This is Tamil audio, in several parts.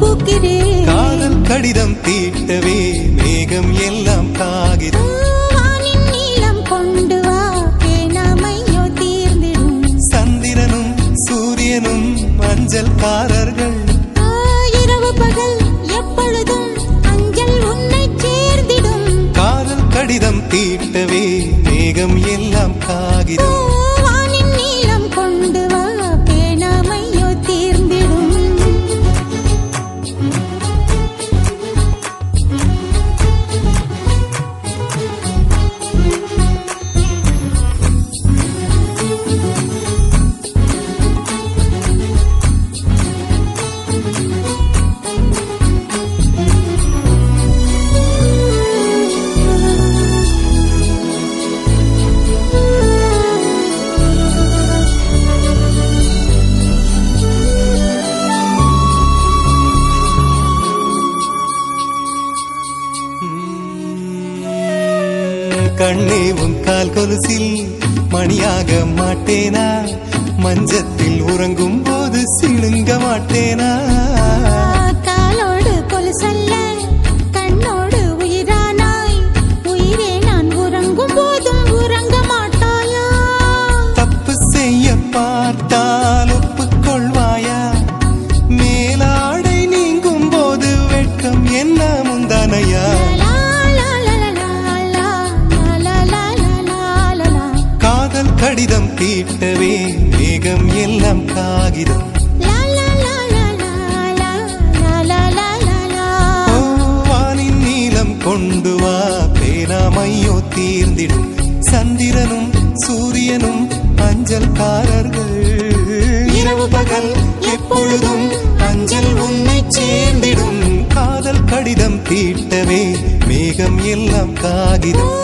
பூக்கிறே காதல் கடிதம் தீட்டவே மேகம் எல்லாம் காகிதம். நீளம் கொண்டு வா பேனாமையோ தீர்ந்திடும். சந்திரனும் சூரியனும் மஞ்சள் காரர்கள் இரவு பகல் எப்பொழுதும் அஞ்சல் உன்னை சேர்ந்திடும். காதல் கடிதம் தீட்டவே மேகம் எல்லாம் காகிதம். தீர்ந்திடும். சந்திரனும் சூரியனும் அஞ்சல்காரர்கள். இரவு பகல் எப்பொழுதும் அஞ்சல் உன்னை சேர்ந்திடும். காதல் கடிதம் தீட்டவே மேகம் எல்லாம் காகிதம்.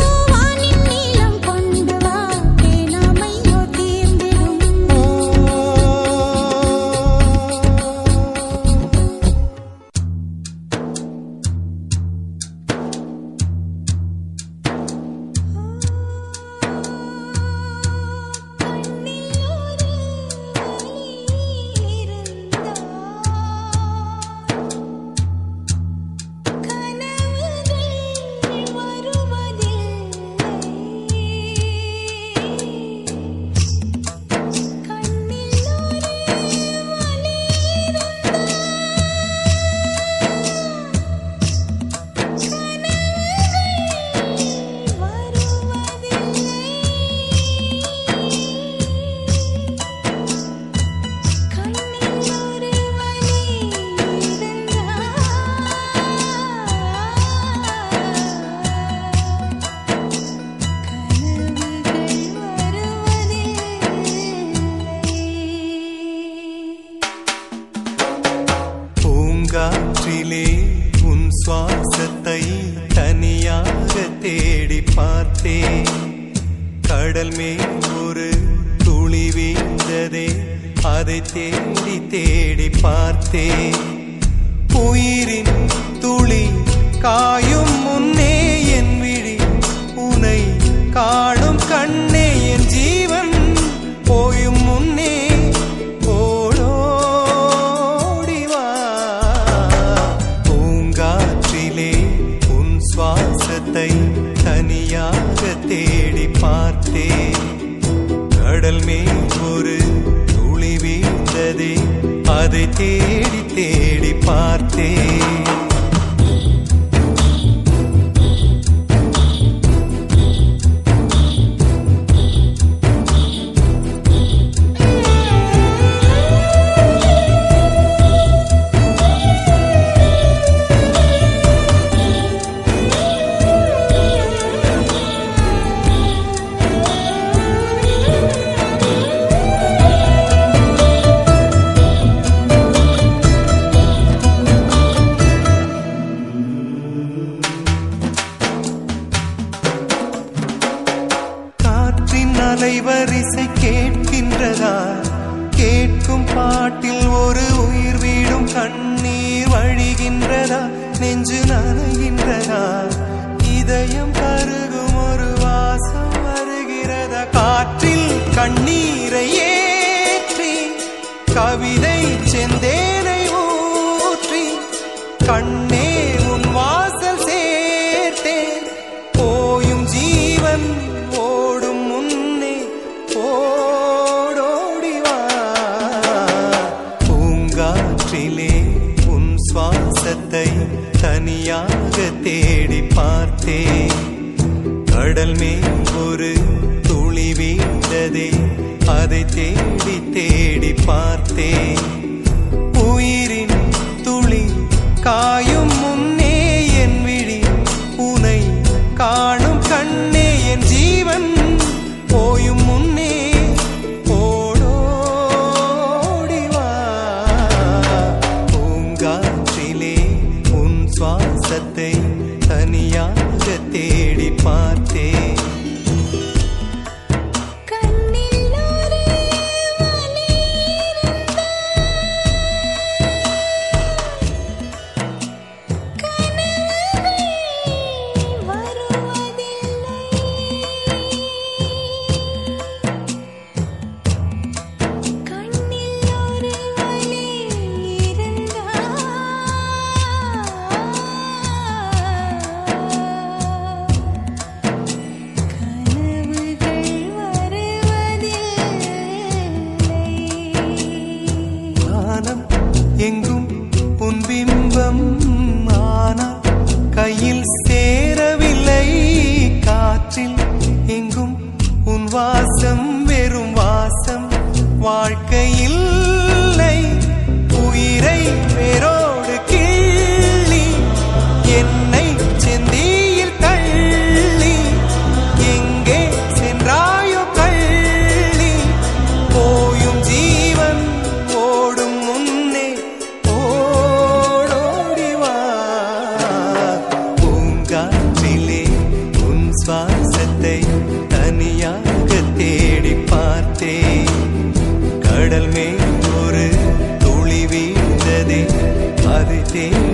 காயும் முன்னே என் விழி உனை காணும் கண்ணே என் ஜீவன். போயும் முன்னே ஓடோடிவா பூங்காற்றிலே உன் சுவாசத்தை தனியாக தேடி பார்த்தே. கடல் மேல் ஒரு துளி வீழ்ந்ததே அதை தே கடல் மேல் ஒரு துளி வீழ்ந்ததே. அதை தேடி தேடி பார்த்தேன். உயிரின் துளி காயும் கடல் மேல் ஒரு துளி வீழ்ந்ததே அதை தேடி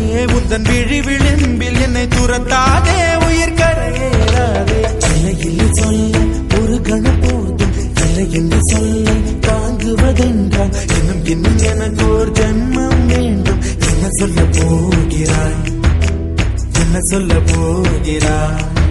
உந்தன் விழி விளிம்பில் என்னை துரத்தாதே உயிர் கரையேறாதே. சிலையில் சொல்ல ஒரு கணம் போதும் சிலையில் சொல்ல தாங்குவதென்றால் இன்னும் இன்னும் எனக்கு ஒரு ஜென்மம் வேண்டும். என்ன சொல்ல போகிறாய்? என்ன சொல்ல போகிறாய்?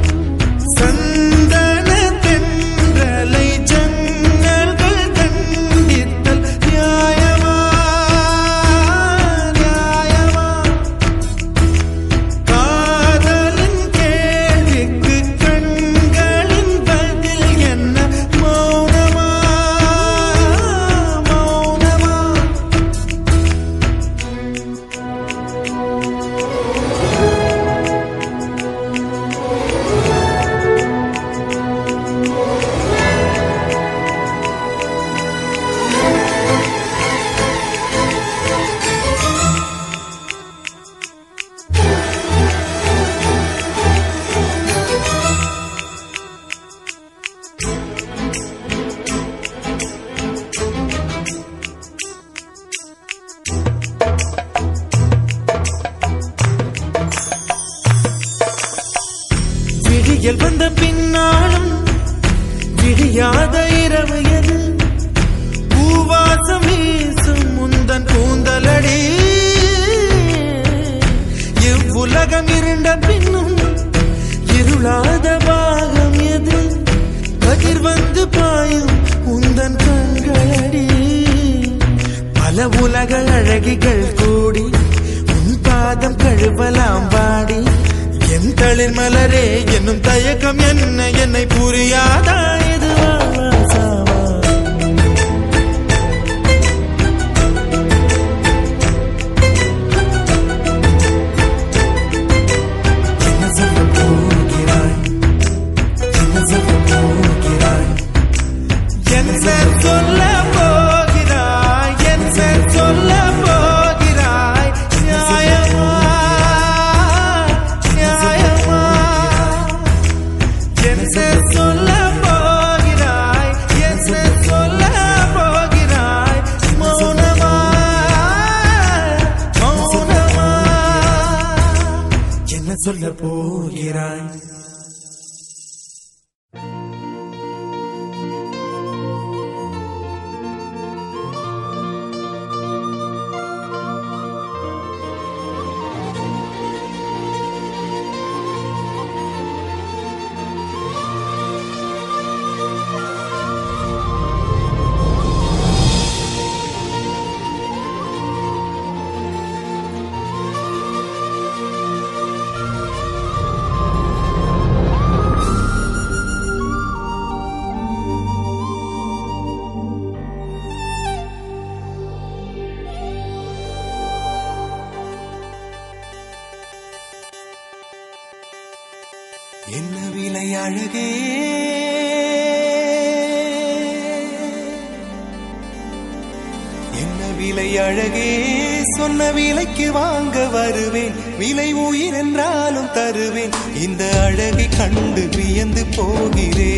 என் மலரே என்னும் தயக்கம் என்ன? என்னை புரியாதா? இதுவா என்ன சொல்ல போகிறாய் தருவேன் இந்த அழகை கண்டு வியந்து போகிறேன்.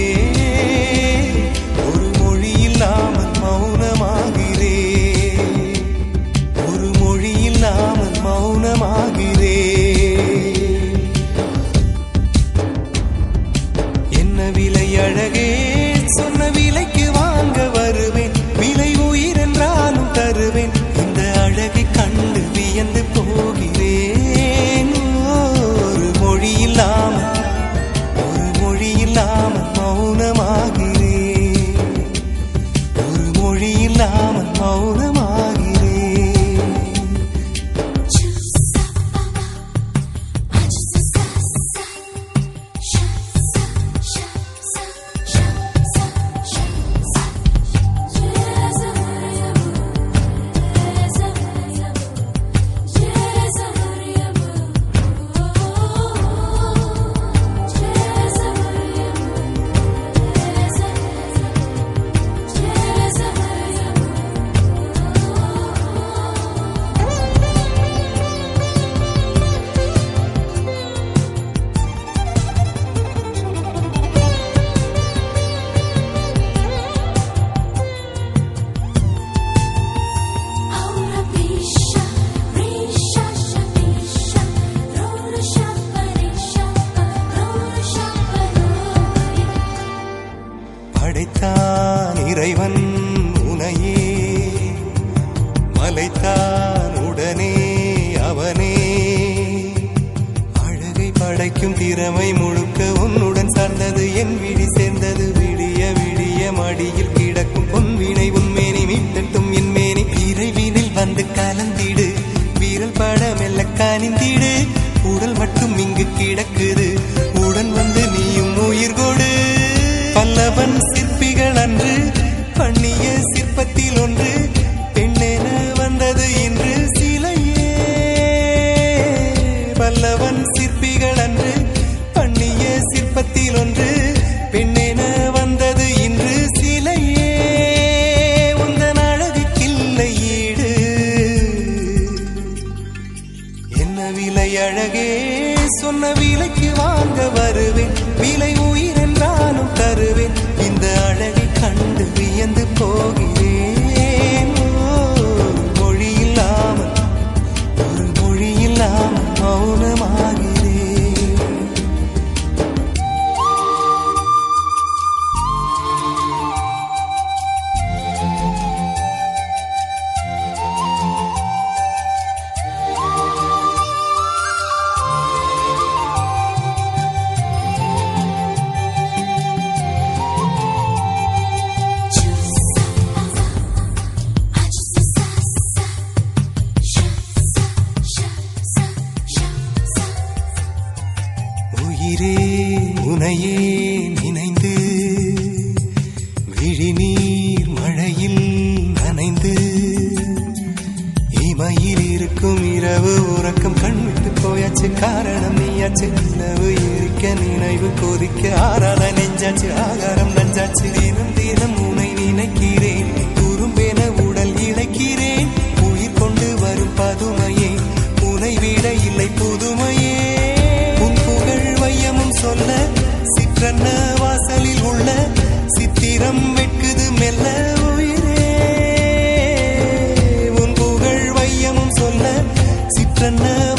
tener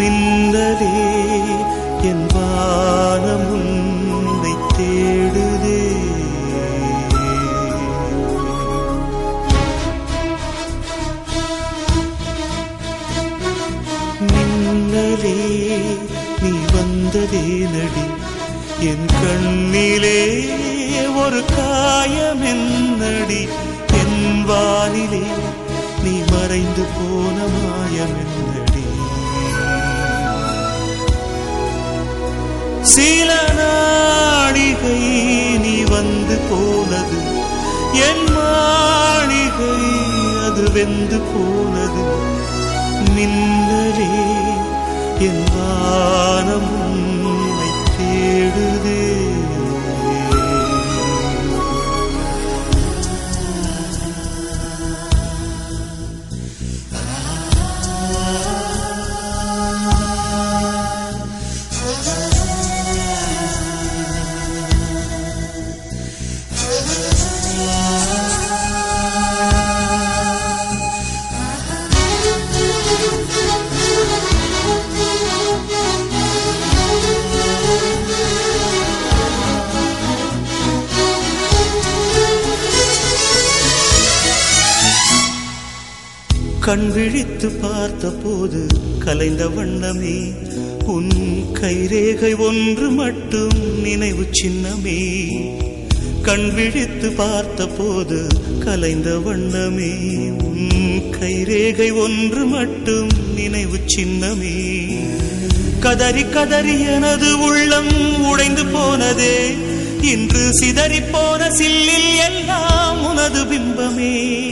மின்னலே என் வானம் உன்னை தேடுதே. மின்னலே நீ வந்ததே நடி. என் கண்ணிலே ஒரு காயம் என்னடி. என் வானிலே நீ மறைந்து போன மாயம் என்னடி. சில நாடிகை நீ வந்து போனது. என் மாளிகை அது வெந்து போனது. நின்னரே என் வானம் உன்னை தேடுதே. கண் விழித்து பார்த்த போது கலைந்த வண்ணமே. உன் கைரேகை ஒன்று மட்டும் நினைவு சின்னமே. கண் விழித்து பார்த்த போது கலைந்த வண்ணமே. உன் கைரேகை ஒன்று மட்டும் நினைவு சின்னமே. கதறி கதறி எனது உள்ளம் உடைந்து போனதே. இன்று சிதறி போன சில்லில் எல்லாம் உனது பிம்பமே.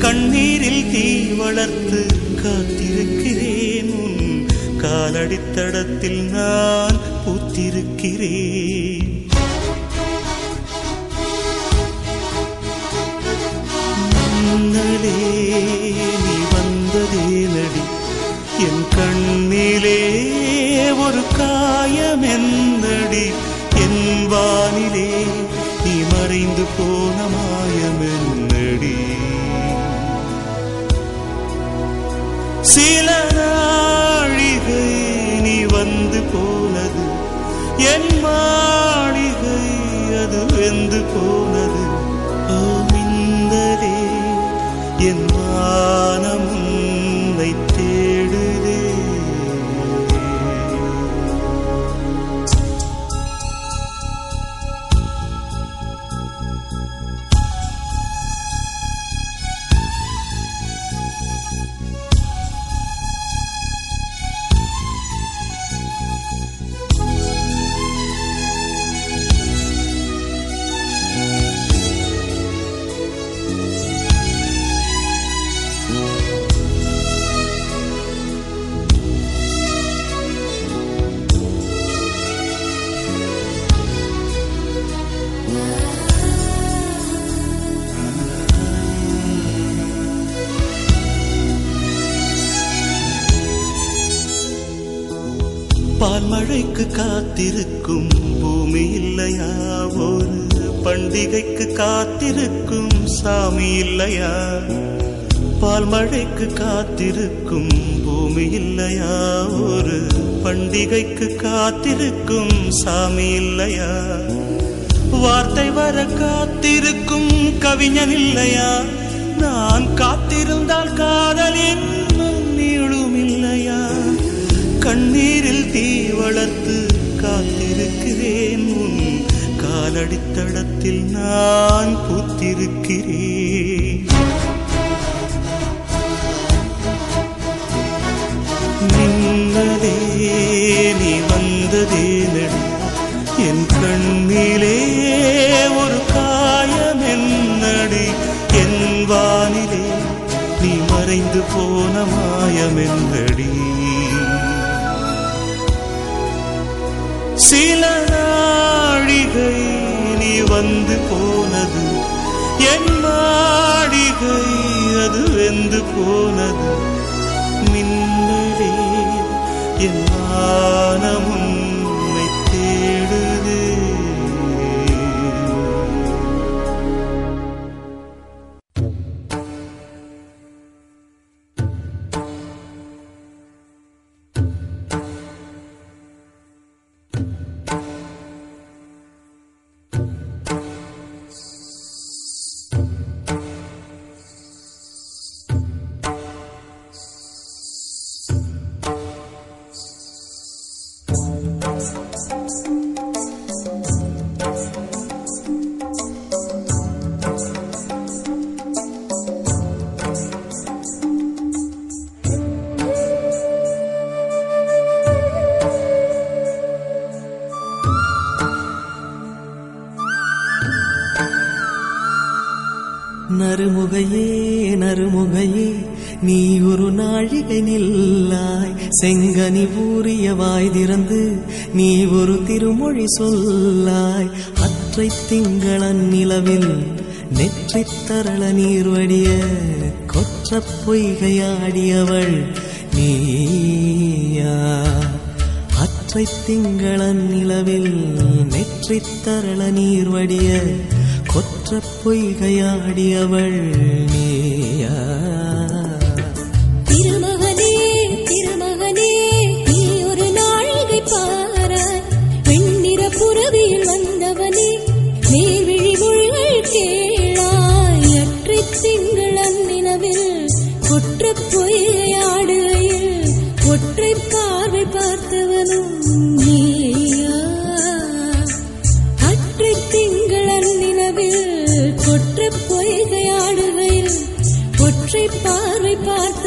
கண்ணீரில் தீ வளர்த்து காத்திருக்கிறேன். உன் காலடித்தடத்தில் நான் பூத்திருக்கிறேன். மன்னலே நீ வந்ததே நடி. என் கண்ணிலே ஒரு காயம் என்னடி. என் வானிலே நீ மறைந்து போன மாயம் என்னடி. சில நாழிகை நீ வந்து போனது. என் மாளிகை அது வெந்து போனது. ஓ மின்னலே என் மானம் பால்மழைக்கு காத்திருக்கும் பூமி இல்லையா? ஒரு பண்டிகைக்கு காத்திருக்கும் சாமி இல்லையா? பால் மழைக்கு காத்திருக்கும் பூமி இல்லையா? ஒரு பண்டிகைக்கு காத்திருக்கும் சாமி இல்லையா? வார்த்தை வர காத்திருக்கும் கவிஞன் இல்லையா? நான் காத்திருந்தால் காதலின் கண்ணீரில் தீ வளர்த்து காத்திருக்கிறேன். உன் காலடித்தடத்தில் நான் பூத்திருக்கிறேன். நின்னதே நீ வந்ததே நடி என் கண்ணிலே ஒரு காயம் என்னடி. என் வானிலே நீ மறைந்து போன மாயம் என்னடி. சில நாழிகை நீ வந்து போனது. என் மாடிகை அது வெந்து போனது. மின்னலே என் வானம் நறுமுகையே நறுமுகையே நீ ஒரு நாழிகை நில்லாய். செங்கனி ஊறிய வாய் திறந்து நீ ஒரு திருமொழி சொல்லாய். அற்றை திங்களன் நிலவில் நெற்றி தரள நீர்வடிய கொற்ற பொய்கையாடியவள் நீயா. அற்றை திங்களன் நிலவில் நெற்றி தரள நீர் மாற்ற பொய்கையாடியவள் நீயா? திருமகனே திருமகனே நீ ஒரு நாழிகை பார பெண்ணிற புறவியில் வந்தவனே நீர்விழி மொழிகள் கேளாய். அற்றை ஒற்றை பார்வை பார்த்தவனும்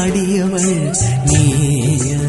பொய்கையாடியவள் நீயா